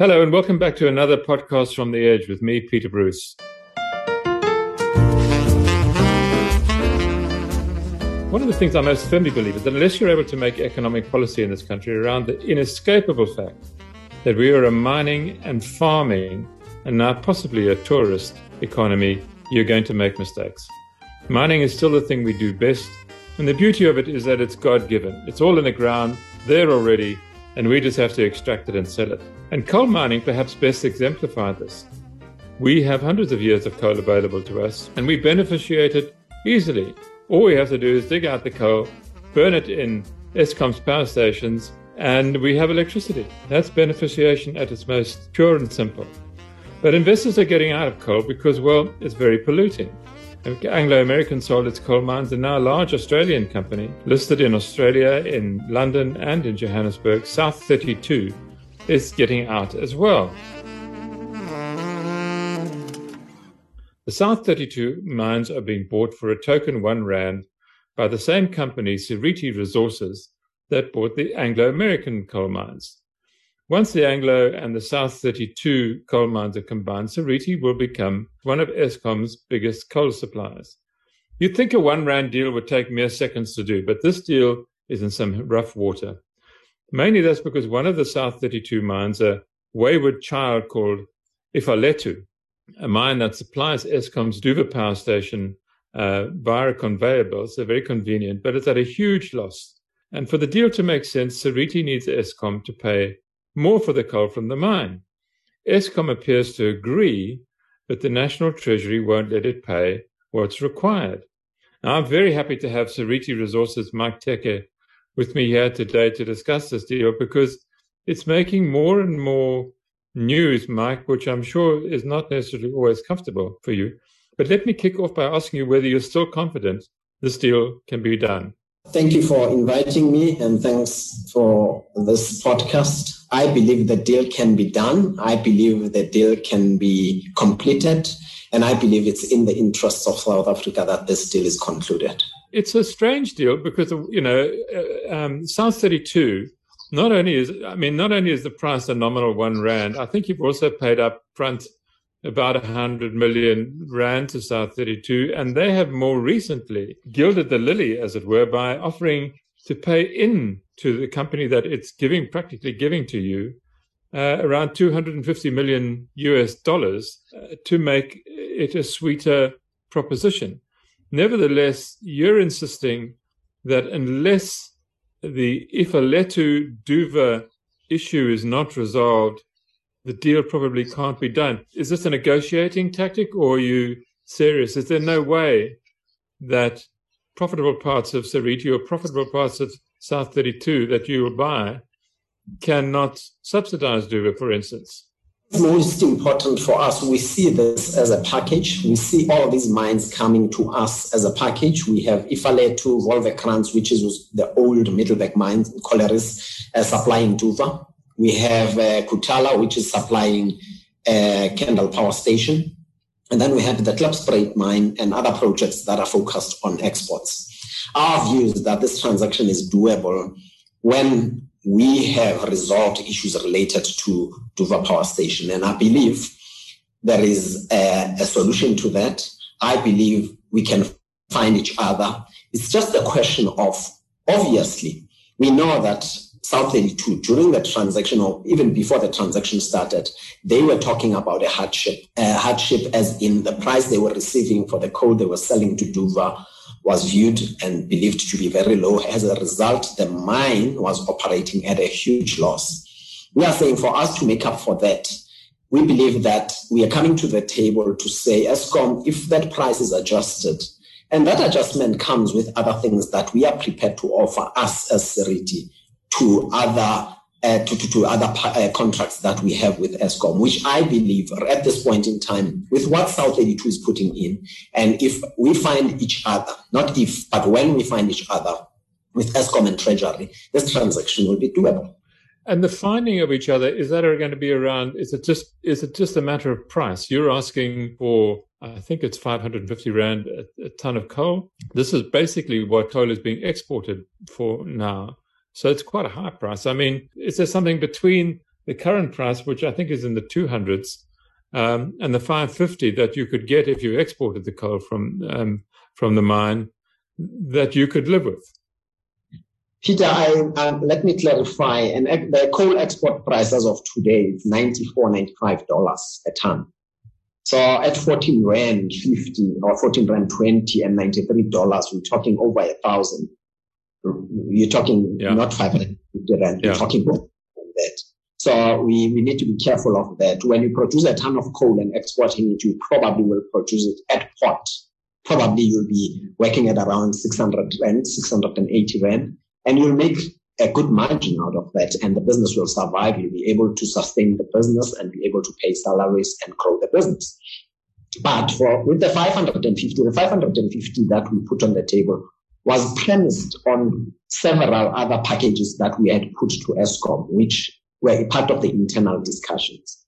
Hello, and welcome back to another podcast from The Edge with me, Peter Bruce. One of the things I most firmly believe is that unless you're able to make economic policy in this country around the inescapable fact that we are a mining and farming and now possibly a tourist economy, you're going to make mistakes. Mining is still the thing we do best, and the beauty of it is that it's God given. It's all in the ground, there already, and we just have to extract it and sell it. And coal mining perhaps best exemplified this. We have hundreds of years of coal available to us, and we beneficiate it easily. All we have to do is dig out the coal, burn it in Eskom's power stations, and we have electricity. That's beneficiation at its most pure and simple. But investors are getting out of coal because, well, it's very polluting. Anglo American sold coal mines, and now a large Australian company listed in Australia, in London, and in Johannesburg, South 32, is getting out as well. The South 32 mines are being bought for a token one rand by the same company, Seriti Resources, that bought the Anglo American coal mines. Once the Anglo and the South 32 coal mines are combined, Seriti will become one of Eskom's biggest coal suppliers. You'd think a one rand deal would take mere seconds to do, but this deal is in some rough water. Mainly that's because one of the South 32 mines, a wayward child called Ifaletu, a mine that supplies Eskom's Duvha power station uh, via a conveyor belt, so very convenient, but it's at a huge loss. And for the deal to make sense, Seriti needs Eskom to pay more for the coal from the mine. Eskom appears to agree, but the National Treasury won't let it pay what's required. Now, I'm very happy to have Seriti Resources Mike Teke with me here today to discuss this deal because it's making more and more news, Mike, which I'm sure is not necessarily always comfortable for you. But let me kick off by asking you whether you're still confident this deal can be done. Thank you for inviting me and thanks for this podcast. I believe the deal can be done. I believe the deal can be completed. And I believe it's in the interests of South Africa that this deal is concluded. It's a strange deal because, you know, uh, um, South 32, not only is, I mean, not only is the price a nominal one rand, I think you've also paid up front about 100 million rand to South 32. And they have more recently gilded the lily, as it were, by offering to pay in to the company that it's giving, practically giving to you, uh, around 250 million US dollars uh, to make it a sweeter proposition. Nevertheless, you're insisting that unless the Ifaletu Duvha issue is not resolved, the deal probably can't be done. Is this a negotiating tactic or are you serious? Is there no way that profitable parts of Seriti or profitable parts of South 32 that you will buy cannot subsidize Duvha, for instance? Most important for us, we see this as a package. We see all these mines coming to us as a package. We have Ifaletu, Wolvekrans, which is the old Middelburg mine, Collieries, uh, supplying Duvha. We have uh, Khutala, which is supplying uh, Kendal Power Station. And then we have the Klipspruit mine and other projects that are focused on exports. Our view is that this transaction is doable when we have resolved issues related to Duvha Power Station. And I believe there is a, a solution to that. I believe we can find each other. It's just a question of, obviously, we know that South 32, during the transaction or even before the transaction started, they were talking about a hardship, a hardship as in the price they were receiving for the coal they were selling to Duvha was viewed and believed to be very low. As a result, the mine was operating at a huge loss. We are saying for us to make up for that, we believe that we are coming to the table to say, Eskom, if that price is adjusted, and that adjustment comes with other things that we are prepared to offer us as Seriti to other uh, to, to, to, other uh, contracts that we have with Eskom, which I believe at this point in time, with what South 32 is putting in, and if we find each other, not if, but when we find each other with Eskom and Treasury, this transaction will be doable. And the finding of each other is that are going to be around? Is it just is it just a matter of price? You're asking for, I think it's 550 rand a, a ton of coal. This is basically what coal is being exported for now. So it's quite a high price. I mean, is there something between the current price, which I think is in the 200s, um, and the 550 that you could get if you exported the coal from um, from the mine, that you could live with. Peter, I, um, let me clarify. And the coal export price as of today is 94 $95 a ton. So at 14 Rand 50 or 14 Rand 20 and $93, we're talking over a thousand. You're talking yeah. not 550 Rand, you're yeah. talking more than that. So we, we need to be careful of that. When you produce a ton of coal and exporting it, you probably will produce it at port. Probably you'll be working at around 600 Rand, 680 Rand and you'll make a good margin out of that and the business will survive. You'll be able to sustain the business and be able to pay salaries and grow the business. But for with the 550, the 550 that we put on the table was premised on several other packages that we had put to Eskom, which were part of the internal discussions.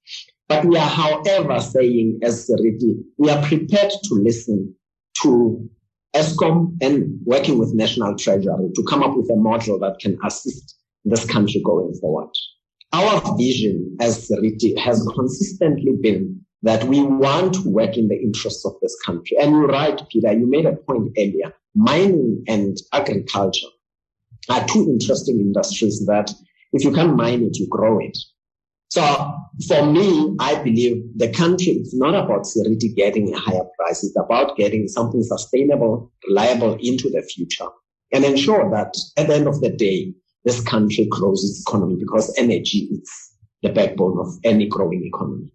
But we are, however, saying as Seriti, we are prepared to listen to Eskom and working with National Treasury to come up with a model that can assist this country going forward. Our vision as Seriti has consistently been that we want to work in the interests of this country. And you're right, Peter, you made a point earlier. Mining and agriculture are two interesting industries that if you can mine it, you grow it. So for me, I believe the country is not about Seriti getting a higher price. It's about getting something sustainable, reliable into the future and ensure that at the end of the day, this country grows its economy because energy is the backbone of any growing economy.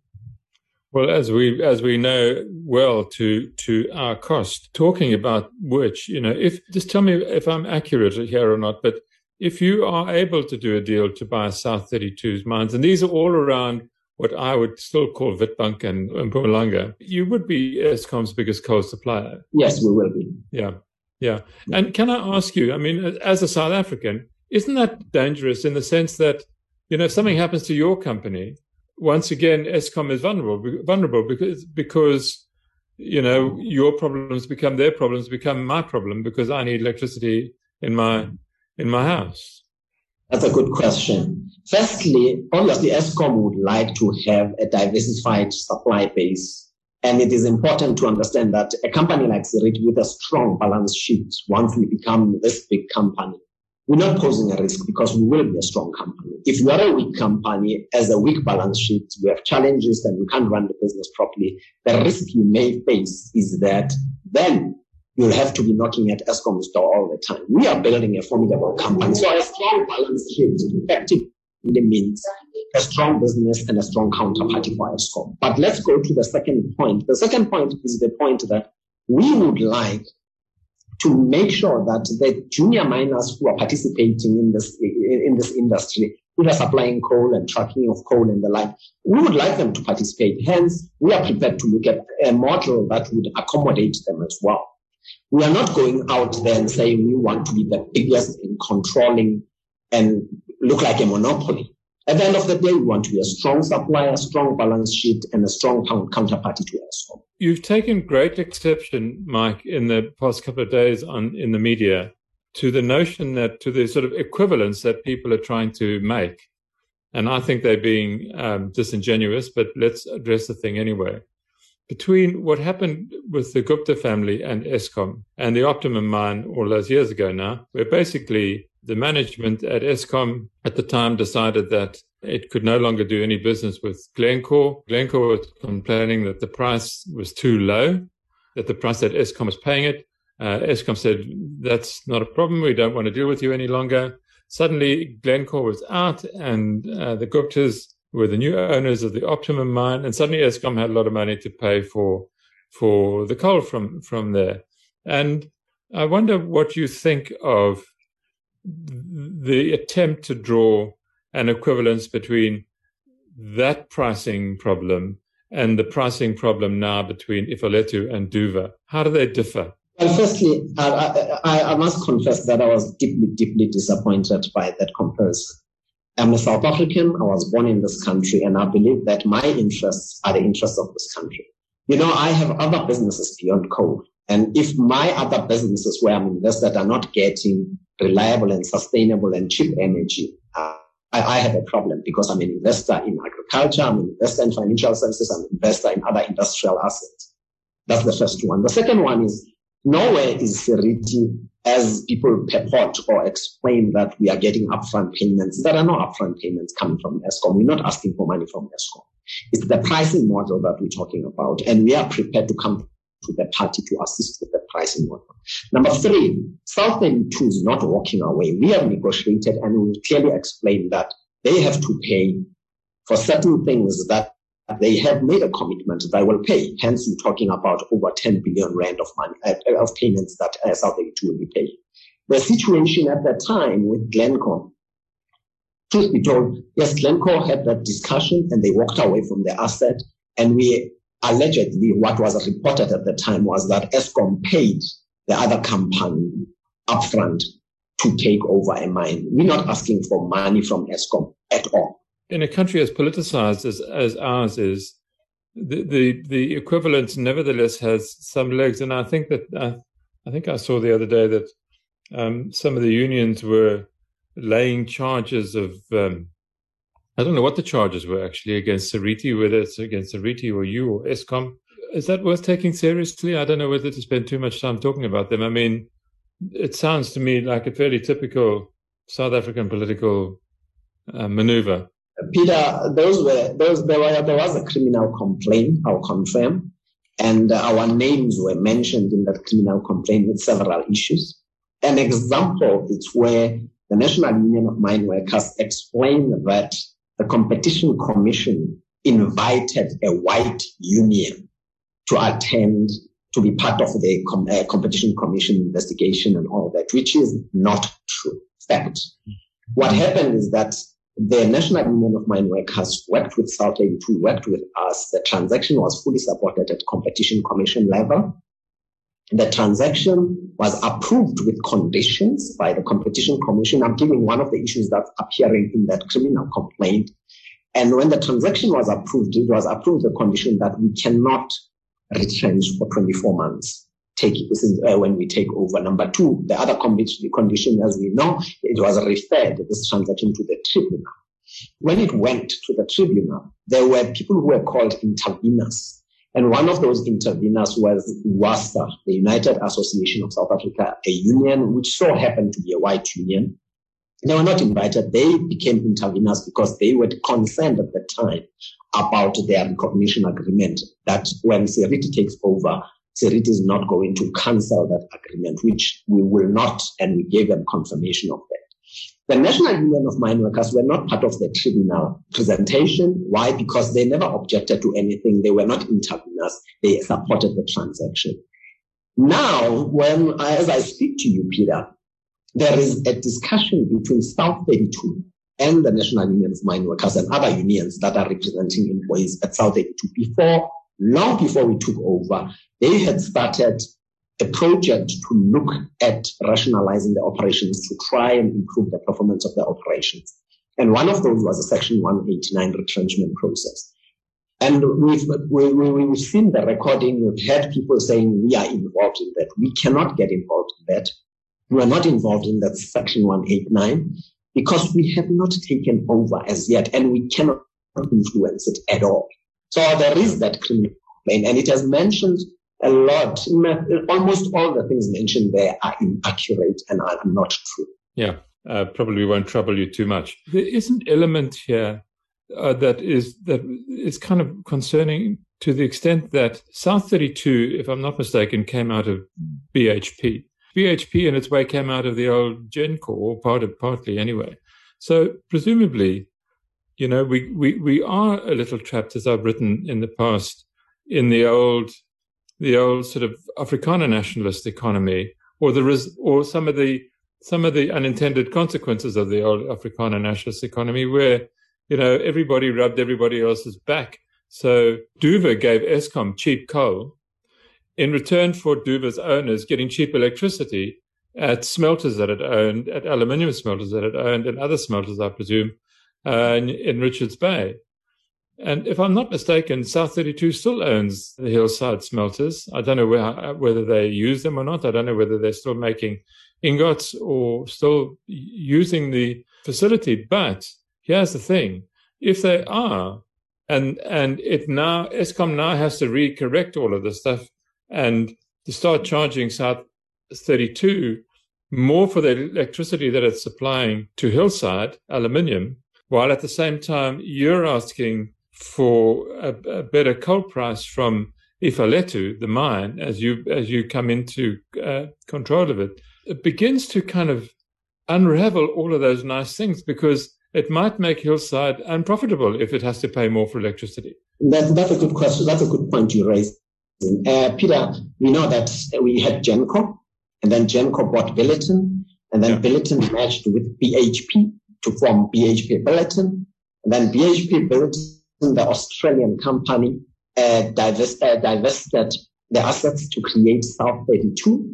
Well, as we as we know well to to our cost, talking about which, you know, if just tell me if I'm accurate here or not, but if you are able to do a deal to buy South 32's mines, and these are all around what I would still call Witbank and, Mpumalanga, you would be Eskom's biggest coal supplier. Yes, we will be. Yeah, yeah. And can I ask you, I mean, as a South African, isn't that dangerous in the sense that, you know, if something happens to your company, once again, Eskom is vulnerable, vulnerable because, because, you know, your problems become their problems, become my problem because I need electricity in my in my house? That's a good question. Firstly, obviously, Eskom would like to have a diversified supply base. And it is important to understand that a company like Seriti with a strong balance sheet, once we become this big company, we're not posing a risk because we will be a strong company. If you are a weak company as a weak balance sheet, we have challenges and we can't run the business properly. The risk you may face is that then you'll have to be knocking at Eskom's door all the time. We are building a formidable company. So a strong balance sheet effectively means a strong business and a strong counterparty for Eskom. But let's go to the second point. The second point is the point that we would like to make sure that the junior miners who are participating in this in this industry, who are supplying coal and trucking of coal and the like, we would like them to participate. Hence, we are prepared to look at a model that would accommodate them as well. We are not going out there and saying we want to be the biggest in controlling and look like a monopoly. At the end of the day, we want to be a strong supplier, strong balance sheet, and a strong counterparty to Eskom. You've taken great exception, Mike, in the past couple of days on in the media to the notion that to the sort of equivalence that people are trying to make. And I think they're being um, disingenuous, but let's address the thing anyway between what happened with the Gupta family and Eskom and the Optimum mine all those years ago now, where basically the management at Eskom at the time decided that it could no longer do any business with Glencore. Glencore was complaining that the price was too low, that the price that Eskom was paying it. Uh, Eskom said, that's not a problem. We don't want to deal with you any longer. Suddenly, Glencore was out and uh, the Guptas were the new owners of the Optimum mine, and suddenly Eskom had a lot of money to pay for for the coal from from there. And I wonder what you think of the attempt to draw an equivalence between that pricing problem and the pricing problem now between Ifaletu and Duvha. How do they differ? Well, firstly, I, I, I must confess that I was deeply, deeply disappointed by that comparison. I'm a South African. I was born in this country and I believe that my interests are the interests of this country. You know, I have other businesses beyond coal. And if my other businesses where I'm invested are not getting reliable and sustainable and cheap energy, uh, I, I, have a problem because I'm an investor in agriculture, I'm an investor in financial services, I'm an investor in other industrial assets. That's the first one. The second one is nowhere is Seriti as people purport or explain that we are getting upfront payments. There are no upfront payments coming from Eskom. We're not asking for money from Eskom. It's the pricing model that we're talking about, and we are prepared to come to the party to assist with the pricing model. Number three, South 32 is not walking away. We have negotiated and we clearly explained that they have to pay for certain things that they have made a commitment that they will pay. Hence, we're talking about over 10 billion rand of money, uh, of payments that uh, 32 will be paying. The situation at that time with Glencore, truth be told, yes, Glencore had that discussion and they walked away from the asset. And we allegedly, what was reported at the time was that Eskom paid the other company upfront to take over a mine. We're not asking for money from Eskom at all in a country as politicized as, as ours is, the, the, the equivalent nevertheless has some legs. And I think that I, I think I saw the other day that um, some of the unions were laying charges of um, I don't know what the charges were actually against Seriti, whether it's against Seriti or you or Eskom. Is that worth taking seriously? I don't know whether to spend too much time talking about them. I mean, it sounds to me like a fairly typical South African political uh, maneuver. Peter, those were those there were there was a criminal complaint, I'll confirm, and our names were mentioned in that criminal complaint with several issues. An example is where the National Union of Mine Workers explained that the Competition Commission invited a white union to attend to be part of the com- uh, Competition Commission investigation and all that, which is not true. Fact. What happened is that the National Union of Mine Workers worked with South 32, worked with us. The transaction was fully supported at Competition Commission level. The transaction was approved with conditions by the Competition Commission. I'm giving one of the issues that's appearing in that criminal complaint. And when the transaction was approved, it was approved the condition that we cannot retrench for 24 months take this is uh, when we take over. Number two, the other condition, as we know, it was referred this transaction to the tribunal. When it went to the tribunal, there were people who were called interveners. And one of those interveners was UASA, the United Association of South Africa, a union which so happened to be a white union. They were not invited. They became interveners because they were concerned at the time about their recognition agreement that when Seriti takes over, Seriti is not going to cancel that agreement, which we will not, and we gave them confirmation of that. The National Union of Mine Workers were not part of the tribunal presentation. Why? Because they never objected to anything. They were not interveners. They supported the transaction. Now, when, as I speak to you, Peter, there is a discussion between South 32 and the National Union of Mine Workers and other unions that are representing employees at South 32 before long before we took over, they had started a project to look at rationalizing the operations to try and improve the performance of the operations. And one of those was a Section 189 retrenchment process. And we've, we, we, we've seen the recording. We've had people saying we are involved in that. We cannot get involved in that. We are not involved in that Section 189 because we have not taken over as yet and we cannot influence it at all. So there is that criminal complaint, and it has mentioned a lot. Almost all the things mentioned there are inaccurate and are not true. Yeah, uh, probably won't trouble you too much. There is an element here uh, that is that is kind of concerning to the extent that South 32, if I'm not mistaken, came out of BHP. BHP in its way came out of the old Gencor, or part of, partly anyway. So presumably you know, we, we, we are a little trapped, as I've written in the past, in the old, the old sort of Afrikaner nationalist economy, or the res, or some of the some of the unintended consequences of the old Afrikaner nationalist economy, where you know everybody rubbed everybody else's back. So Duvha gave Eskom cheap coal in return for Duvha's owners getting cheap electricity at smelters that it owned, at aluminium smelters that it owned, and other smelters, I presume, uh, in, in Richards Bay. And if I'm not mistaken, South 32 still owns the hillside smelters. I don't know where, whether they use them or not. I don't know whether they're still making ingots or still using the facility. But here's the thing. If they are, and, and it now, Eskom now has to recorrect all of this stuff and to start charging South 32 more for the electricity that it's supplying to Hillside Aluminium, while at the same time you're asking for a, a better coal price from Ifaletu, the mine, as you as you come into uh, control of it, it begins to kind of unravel all of those nice things because it might make Hillside unprofitable if it has to pay more for electricity. That, that's a good question. That's a good point you raised. Uh, Peter, we know that we had Gencor, and then Gencor bought Billiton, and then yeah. Billiton merged with BHP to form BHP Billiton, and then BHP Billiton, the Australian company, uh, divest, uh, divested the assets to create South 32,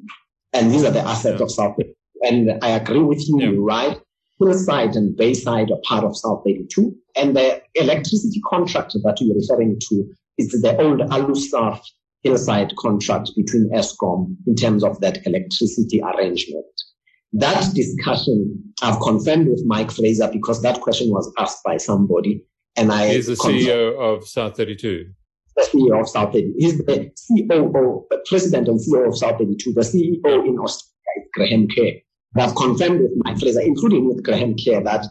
and these are the assets yeah. of South 32. And I agree with you, yeah. you're right. Hillside and Bayside are part of South 32, and the electricity contract that you're referring to is the old Alusaf hillside contract between Eskom in terms of that electricity arrangement. That discussion I've confirmed with Mike Fraser because that question was asked by somebody. And I He's the CEO of South 32. The CEO of South 32. He's the COO, the president and CEO of South 32. The CEO in Australia is Graham Kerr. I've confirmed with Mike Fraser, including with Graham Kerr, that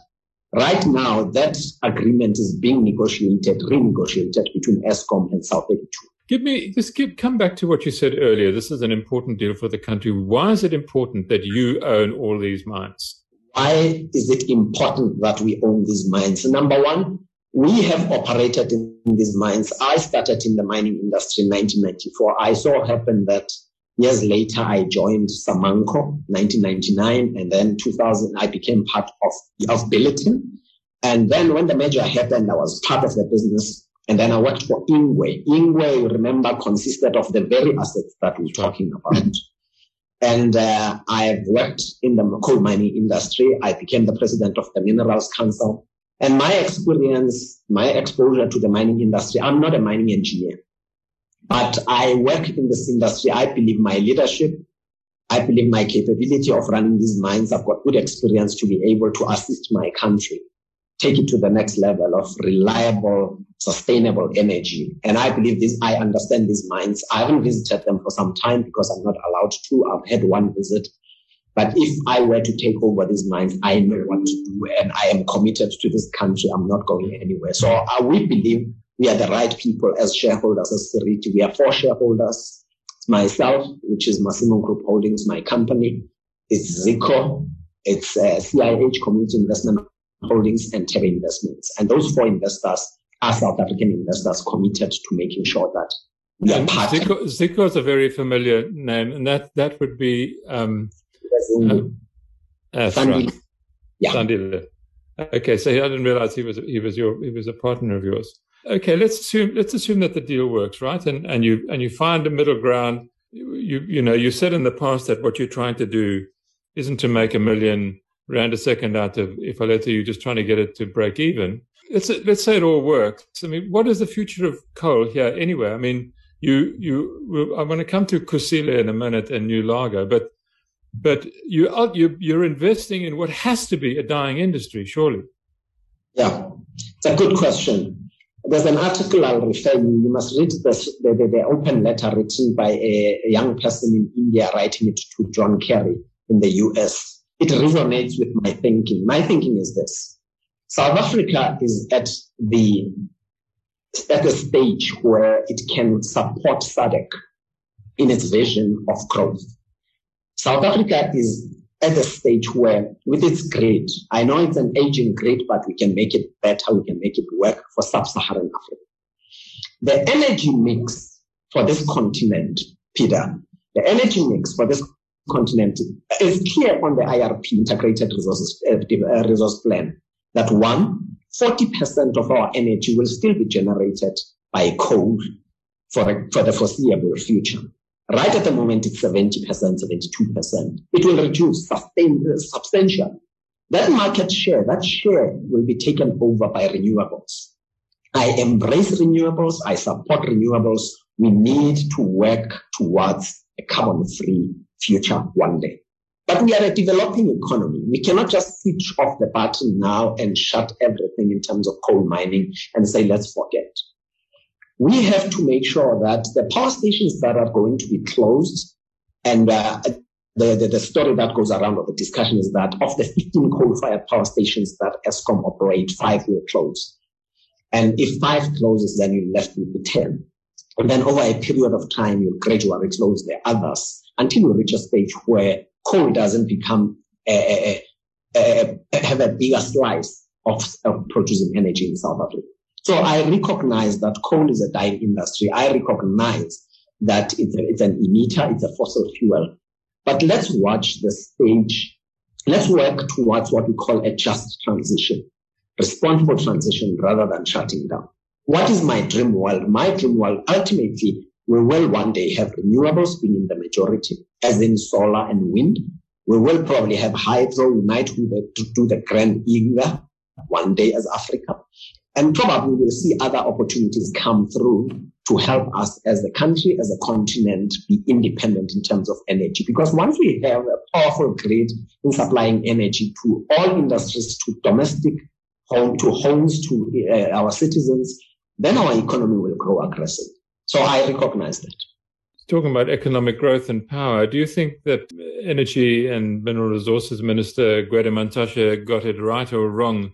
right now that agreement is being negotiated, renegotiated between Eskom and South 32. Give me just give, come back to what you said earlier. This is an important deal for the country. Why is it important that you own all these mines? Why is it important that we own these mines? Number one, we have operated in these mines. I started in the mining industry in 1994. I saw happen that years later I joined Samancor 1999 and then 2000 I became part of, of Billiton. And then when the merger happened, I was part of the business and then I worked for Ingwe. Ingwe, remember, consisted of the very assets that we're talking about. And uh, I've worked in the coal mining industry. I became the president of the Minerals Council. And my experience, my exposure to the mining industry, I'm not a mining engineer, but I work in this industry. I believe my leadership, I believe my capability of running these mines, I've got good experience to be able to assist my country take it to the next level of reliable, sustainable energy. And I believe this, I understand these mines. I haven't visited them for some time because I'm not allowed to. I've had one visit. But if I were to take over these mines, I know what to do and I am committed to this country. I'm not going anywhere. So uh, we believe we are the right people as shareholders, as Seriti. We are four shareholders. It's myself, which is Masimong Group Holdings, my company. It's Zico. It's uh, CIH Community Investment Holdings and Tebe Investments. And those four investors are South African investors committed to making sure that we are part. Zico, Zico is a very familiar name, and that that would be um, uh, that's right. Yeah. Okay, so I didn't realize he was he was your he was a partner of yours. Okay, let's assume let's assume that the deal works, right? And and you and you find a middle ground. You you know you said in the past that what you're trying to do isn't to make a million rand a second out of Ifaletu, you're just trying to get it to break even. Let's let's say it all works. I mean, what is the future of coal here anyway? I mean, you you I'm going to come to Kusile in a minute and New Largo, but but you you you're investing in what has to be a dying industry, surely. Yeah, it's a good question. There's an article I'll refer you. You must read this, the, the, the open letter written by a, a young person in India writing it to John Kerry in the US it resonates with my thinking. My thinking is this. South Africa is at the at a stage where it can support SADC in its vision of growth. South Africa is at a stage where, with its grid, I know it's an aging grid, but we can make it better. We can make it work for sub-Saharan Africa. The energy mix for this continent, Peter, the energy mix for this continent is clear on the IRP, Integrated Resources uh, uh Resource Plan, that one, 40% of our energy will still be generated by coal for, for the foreseeable future. Right at the moment, it's 70%, 72%. It will reduce sustain, uh, substantially. That market share, that share will be taken over by renewables. I embrace renewables. I support renewables. We need to work towards a carbon free future one day. But we are a developing economy. We cannot just switch off the button now and shut everything in terms of coal mining and say, let's forget. We have to make sure that the power stations that are going to be closed and uh, the, the, the, story that goes around or the discussion is that of the 15 coal-fired power stations that Eskom operate, five will close. And if five closes, then you're left with the 10. And then over a period of time, you gradually close the others until you reach a stage where coal doesn't become a, a, a, have a bigger slice of, of producing energy in South Africa. So I recognize that coal is a dying industry. I recognize that it's, a, it's an emitter, it's a fossil fuel. But let's watch the stage. Let's work towards what we call a just transition, responsible transition rather than shutting down. What is my dream world? My dream world ultimately we will one day have renewables being in the majority, as in solar and wind. We will probably have hydro. Do the, do the Grand Inga one day as Africa. And probably we'll see other opportunities come through to help us as a country, as a continent, be independent in terms of energy. Because once we have a powerful grid in supplying energy to all industries, to domestic home, to homes, to uh, our citizens, then our economy will grow aggressively. So I recognize that. Talking about economic growth and power, do you think that Energy and Mineral Resources Minister Gwede Mantashe got it right or wrong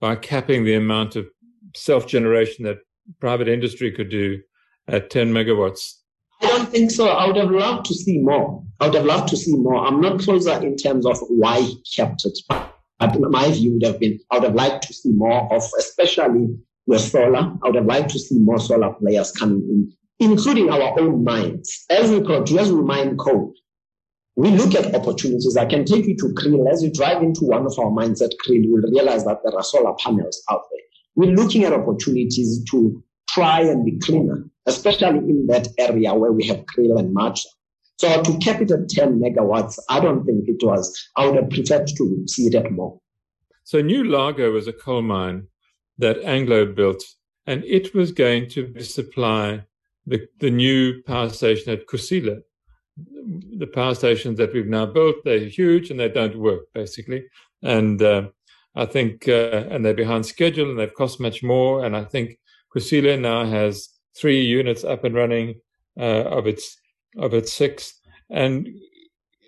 by capping the amount of self generation that private industry could do at 10 megawatts? I don't think so. I would have loved to see more. I would have loved to see more. I'm not closer in terms of why he kept it. But my view would have been I would have liked to see more of, especially with solar. I would have liked to see more solar players coming in, including our own mines. As we produce, as we mine coal, we look at opportunities. I can take you to Kriel. As you drive into one of our mines at Kriel, you will realize that there are solar panels out there. We're looking at opportunities to try and be cleaner, especially in that area where we have Kriel and Matla. So to cap it at 10 megawatts, I don't think it was. I would have preferred to see it at more. So New Largo was a coal mine that Anglo built, and it was going to supply the, the new power station at Kusile. The power stations that we've now built, they're huge and they don't work, basically. And uh, I think, uh, and they're behind schedule and they've cost much more. And I think Kusile now has three units up and running uh, of its of its six. And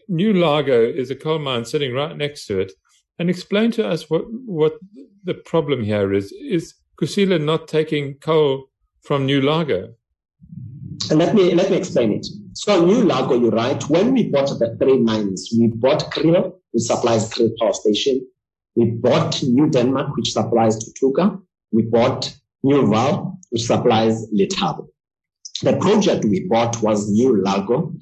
New Largo is a coal mine sitting right next to it. And explain to us what what the problem here is. Is Kusile not taking coal from New Largo? And let me let me explain it. So New Largo, you're right. When we bought the three mines, we bought Kriel, which supplies Kriel Power Station. We bought New Denmark, which supplies Tutuka. We bought New Vaal, which supplies Lethabo. The project we bought was New Largo.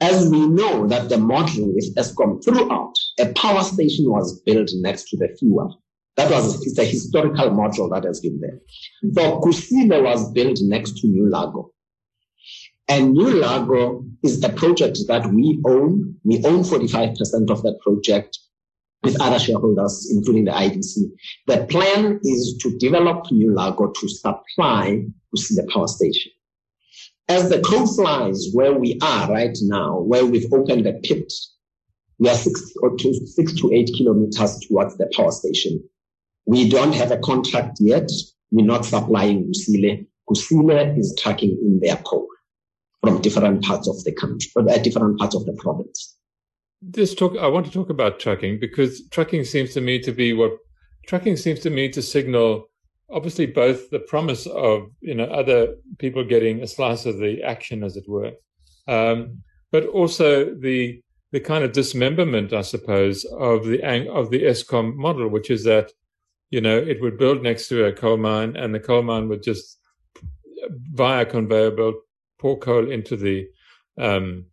As we know that the model with Eskom throughout, a power station was built next to the fuel. That was it's a historical model that has been there. So Kusile was built next to New Largo. And New Largo is the project that we own. We own 45% of that project with other shareholders, including the IDC. The plan is to develop New Largo to supply Kusile power station. As the crow flies where we are right now, where we've opened the pit, we are six, or two, six to eight kilometers towards the power station. We don't have a contract yet. We're not supplying Kusile. Kusile is tracking in their coal from different parts of the country, or uh, different parts of the province. This talk, I want to talk about trucking because trucking seems to me to be what trucking seems to me to signal obviously both the promise of you know other people getting a slice of the action, as it were, um, but also the the kind of dismemberment, I suppose, of the of the Eskom model, which is that you know, it would build next to a coal mine and the coal mine would just via conveyor belt pour coal into the um,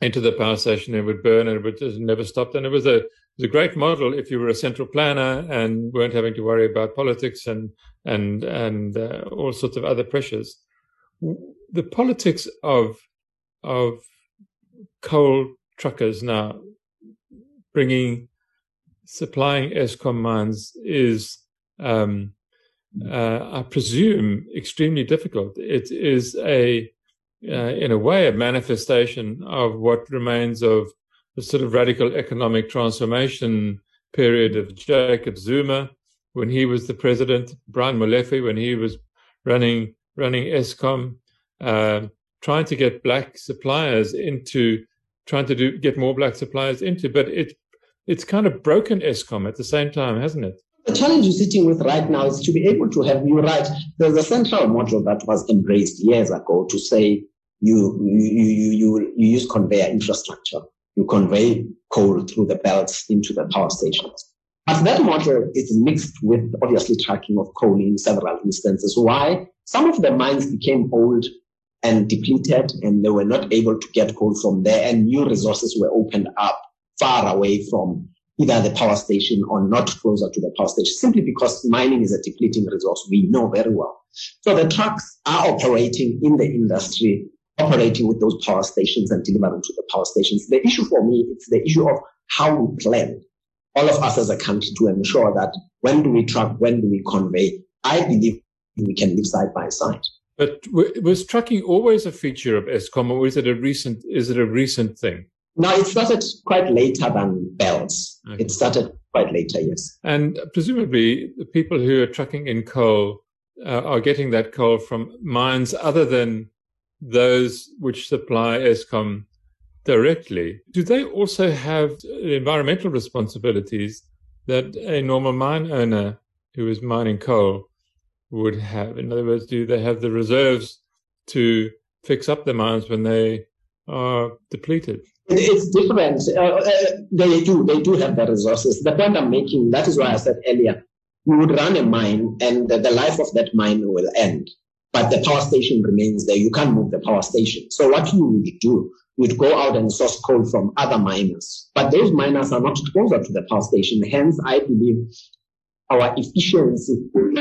into the power station it would burn and it would just never stop. And it was a it was a great model if you were a central planner and weren't having to worry about politics and and and uh, all sorts of other pressures. The politics of of coal truckers now bringing supplying Eskom mines is, um, uh, I presume, extremely difficult. It is a, uh, in a way, a manifestation of what remains of the sort of radical economic transformation period of Jacob Zuma when he was the president, Brian Molefe when he was running running Eskom, uh, trying to get black suppliers into trying to do get more black suppliers into, but it it's kind of broken Eskom at the same time, hasn't it? The challenge you're sitting with right now is to be able to have you right. There's a central model that was embraced years ago to say you you you you, you use conveyor infrastructure. You convey coal through the belts into the power stations. But that model is mixed with obviously tracking of coal in several instances. Why? Some of the mines became old and depleted and they were not able to get coal from there and new resources were opened up far away from either the power station or not closer to the power station simply because mining is a depleting resource we know very well. So the trucks are operating in the industry, operating with those power stations and delivering to the power stations. The issue for me, it's the issue of how we plan all of us as a country to ensure that when do we truck, when do we convey? I believe we can live side by side. But was trucking always a feature of Eskom, or is it a recent? Is it a recent thing? No, it started quite later than bells. Okay. It started quite later, yes. And presumably, the people who are trucking in coal uh, are getting that coal from mines other than those which supply Eskom directly. Do they also have environmental responsibilities that a normal mine owner who is mining coal would have? In other words, do they have the reserves to fix up the mines when they are depleted? It's different. Uh, uh, they do. They do have the resources. The point I'm making, that is why I said earlier, you would run a mine and the, life of that mine will end, but the power station remains there. You can't move the power station. So what you would do, you'd go out and source coal from other miners, but those miners are not closer to the power station. Hence, I believe our efficiency in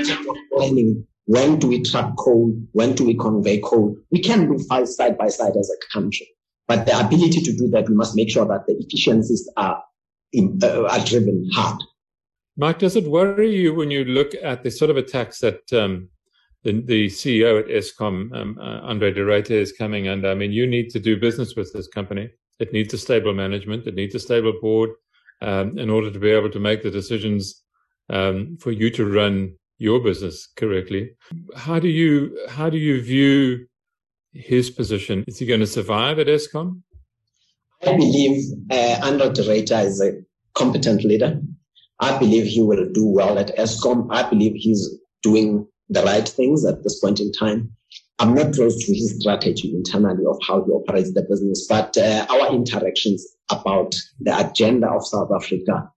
planning when do we truck coal? When do we convey coal? We can do five side by side as a country. But the ability to do that, we must make sure that the efficiencies are, in, uh, are driven hard. Mike, does it worry you when you look at the sort of attacks that um, the, the, CEO at Eskom, um, uh, Andre is coming under? I mean, you need to do business with this company. It needs a stable management. It needs a stable board um, in order to be able to make the decisions um, for you to run your business correctly. How do you how do you view his position? Is he going to survive at Eskom? I believe uh, Andre de Ruyter is a competent leader. I believe he will do well at Eskom. I believe he's doing the right things at this point in time. I'm not close to his strategy internally of how he operates the business, but uh, our interactions about the agenda of South Africa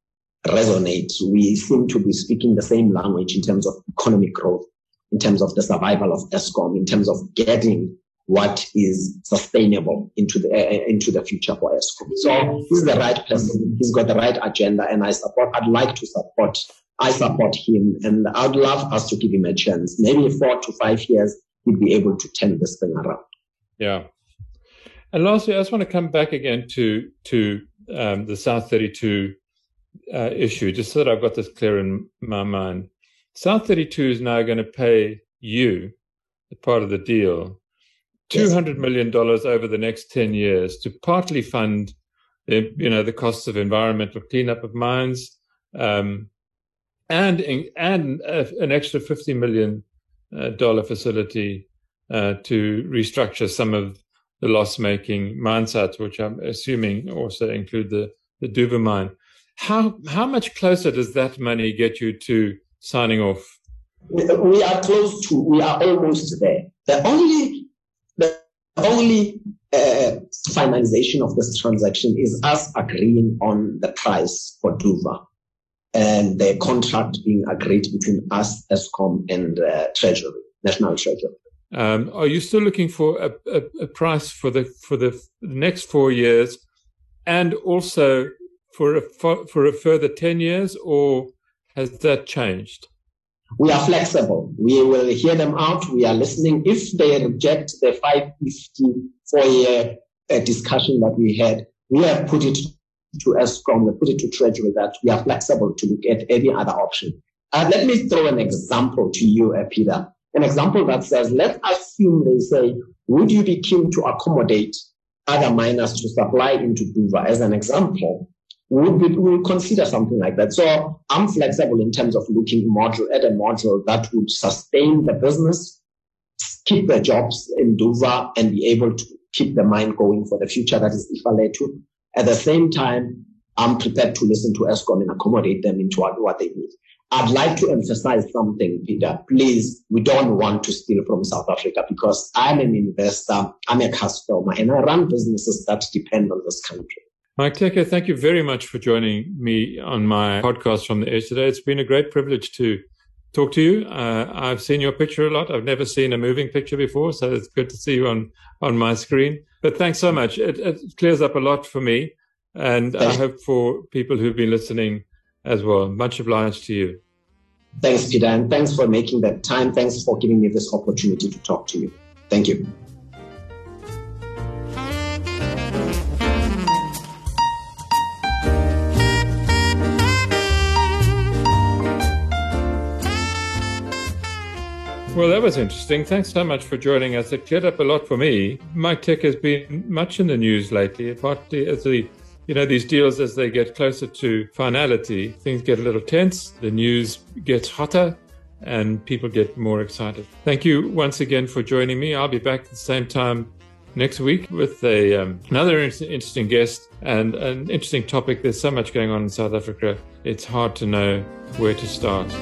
resonate. We seem to be speaking the same language in terms of economic growth, in terms of the survival of Eskom, in terms of getting what is sustainable into the uh, into the future for Eskom. So he's the right person. He's got the right agenda, and I support. I'd like to support. I support him, and I'd love us to give him a chance. Maybe four to five years, he'd be able to turn this thing around. Yeah. And lastly, I just want to come back again to to um, the South 32 uh, issue, just so that I've got this clear in my mind. South 32 is now going to pay you, part of the deal, two hundred million dollars over the next ten years to partly fund, the, you know, the costs of environmental cleanup of mines, um, and and an extra $50 million facility uh, to restructure some of the loss-making mine sites, which I'm assuming also include the the Duvha mine. How how much closer does that money get you to signing off? We are close to. We are almost there. The only only uh, finalization of this transaction is us agreeing on the price for Duvha and the contract being agreed between us, Eskom, and uh, Treasury, National Treasury. Um, are you still looking for a, a, a, price for the for the next four years, and also for a, for a further 10 years, or has that changed? We are flexible. We will hear them out. We are listening. If they reject the 554 year uh, discussion that we had, we have put it to Eskom, we put it to Treasury that we are flexible to look at any other option. Uh, let me throw an example to you, uh, Peter. An example that says, let's assume they say, would you be keen to accommodate other miners to supply into Duvha. As an example, would, we would consider something like that. So I'm flexible in terms of looking model at a module that would sustain the business, keep the jobs in Duvha, and be able to keep the mine going for the future. That is Ifaletu. At the same time, I'm prepared to listen to Eskom and accommodate them into what they need. I'd like to emphasize something, Peter. Please, we don't want to steal from South Africa because I'm an investor, I'm a customer, and I run businesses that depend on this country. Mike Teke, thank you very much for joining me on my podcast from the edge today. It's been a great privilege to talk to you. Uh, I've seen your picture a lot. I've never seen a moving picture before, so it's good to see you on, on my screen. But thanks so much. It, it clears up a lot for me, and I hope for people who've been listening as well. Much obliged to you. Thanks, Peter, and thanks for making that time. Thanks for giving me this opportunity to talk to you. Thank you. Well, that was interesting. Thanks so much for joining us. It cleared up a lot for me. Mike Teke has been much in the news lately, partly as the you know, these deals, as they get closer to finality, things get a little tense, the news gets hotter, and people get more excited. Thank you once again for joining me. I'll be back at the same time next week with a, um, another interesting guest and an interesting topic. There's so much going on in South Africa, it's hard to know where to start.